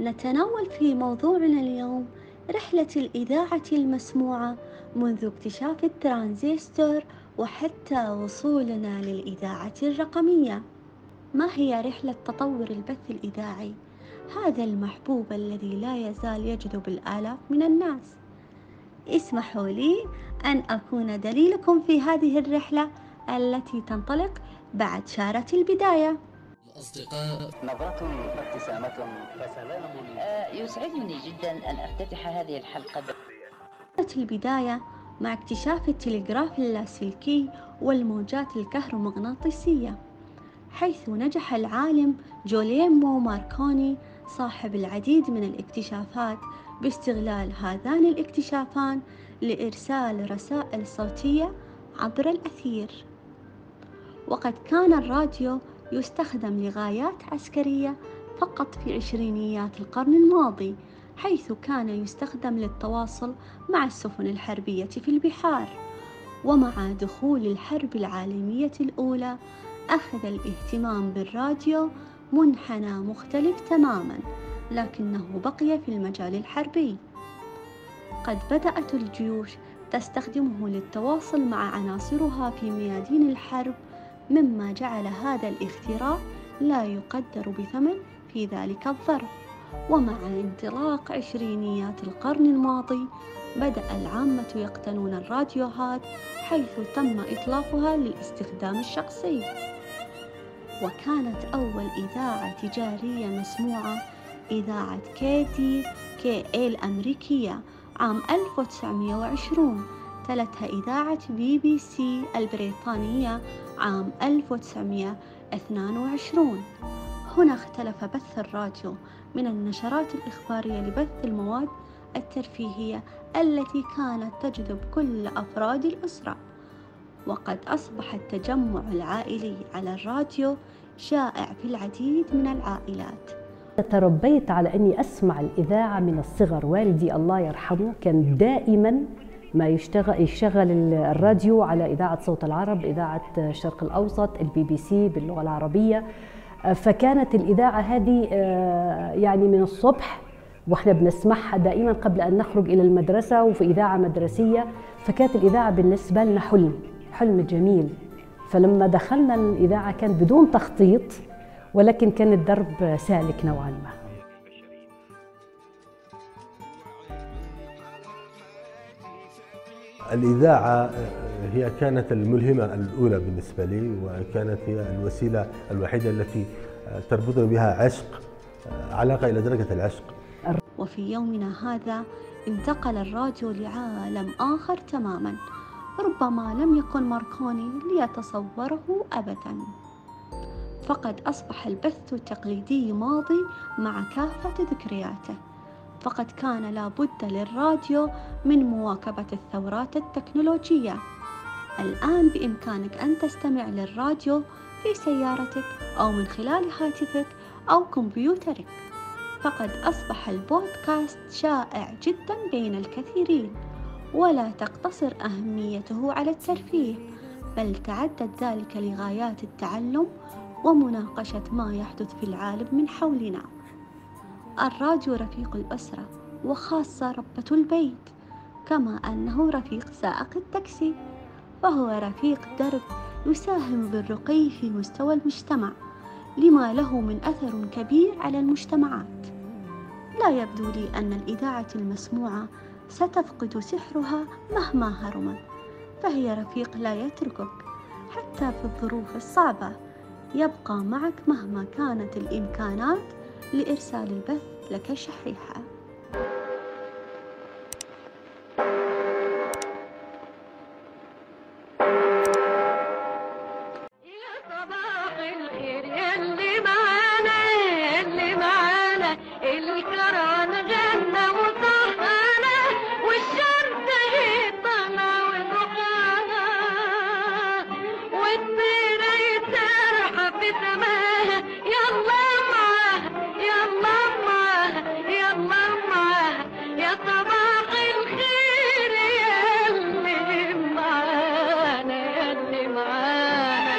نتناول في موضوعنا اليوم رحلة الإذاعة المسموعة منذ اكتشاف الترانزستور وحتى وصولنا للإذاعة الرقمية. ما هي رحلة تطور البث الإذاعي؟ هذا المحبوب الذي لا يزال يجذب الآلاف من الناس. اسمحوا لي أن أكون دليلكم في هذه الرحلة التي تنطلق بعد شارة البداية. الأصدقاء نظرة ابتسامة فسلام. آه، يسعدني جدا أن أفتتح هذه الحلقة. كانت البداية مع اكتشاف التلغراف اللاسلكي والموجات الكهرومغناطيسية حيث نجح العالم جوليمو ماركوني صاحب العديد من الاكتشافات باستغلال هذان الاكتشافان لإرسال رسائل صوتية عبر الأثير. وقد كان الراديو يستخدم لغايات عسكرية فقط في عشرينيات القرن الماضي حيث كان يستخدم للتواصل مع السفن الحربية في البحار. ومع دخول الحرب العالمية الأولى أخذ الاهتمام بالراديو منحنى مختلف تماما لكنه بقي في المجال الحربي. قد بدأت الجيوش تستخدمه للتواصل مع عناصرها في ميادين الحرب مما جعل هذا الاختراع لا يقدر بثمن في ذلك الظرف. ومع انطلاق عشرينيات القرن الماضي بدأ العامة يقتنون الراديوهات حيث تم إطلاقها للاستخدام الشخصي. وكانت أول إذاعة تجارية مسموعة إذاعة KDKA الأمريكية عام 1920 تلتها إذاعة بي بي سي البريطانية عام 1922 هنا اختلف بث الراديو من النشرات الإخبارية لبث المواد الترفيهية التي كانت تجذب كل أفراد الأسرة. وقد أصبح التجمع العائلي على الراديو شائع في العديد من العائلات. تربيت على أني أسمع الإذاعة من الصغر. والدي الله يرحمه كان دائما ما يشتغل يشغل الراديو على إذاعة صوت العرب إذاعة الشرق الأوسط البي بي سي باللغة العربية. فكانت الإذاعة هذه آه، يعني من الصبح وإحنا بنسمعها دائما قبل أن نخرج إلى المدرسة وفي إذاعة مدرسية فكانت الإذاعة بالنسبة لنا حلم حلم جميل. فلما دخلنا الإذاعة كان بدون تخطيط ولكن كان الدرب سالك نوعا ما. الإذاعة هي كانت الملهمة الأولى بالنسبة لي وكانت هي الوسيلة الوحيدة التي تربطني بها عشق علاقة إلى درجة العشق. وفي يومنا هذا انتقل الراديو لعالم آخر تماما ربما لم يكن ماركوني ليتصوره أبدا. فقد أصبح البث التقليدي ماضي مع كافة ذكرياته. فقد كان لا بد للراديو من مواكبة الثورات التكنولوجية. الآن بإمكانك أن تستمع للراديو في سيارتك أو من خلال هاتفك أو كمبيوترك. فقد أصبح البودكاست شائع جدا بين الكثيرين ولا تقتصر أهميته على الترفيه بل تعدد ذلك لغايات التعلم ومناقشة ما يحدث في العالم من حولنا. الراديو رفيق الأسرة وخاصة ربة البيت كما أنه رفيق سائق التاكسي فهو رفيق درب يساهم بالرقي في مستوى المجتمع لما له من أثر كبير على المجتمعات. لا يبدو لي أن الإذاعة المسموعة ستفقد سحرها مهما هرمت فهي رفيق لا يتركك حتى في الظروف الصعبة يبقى معك مهما كانت الإمكانات لإرسال البث لك شحيحة.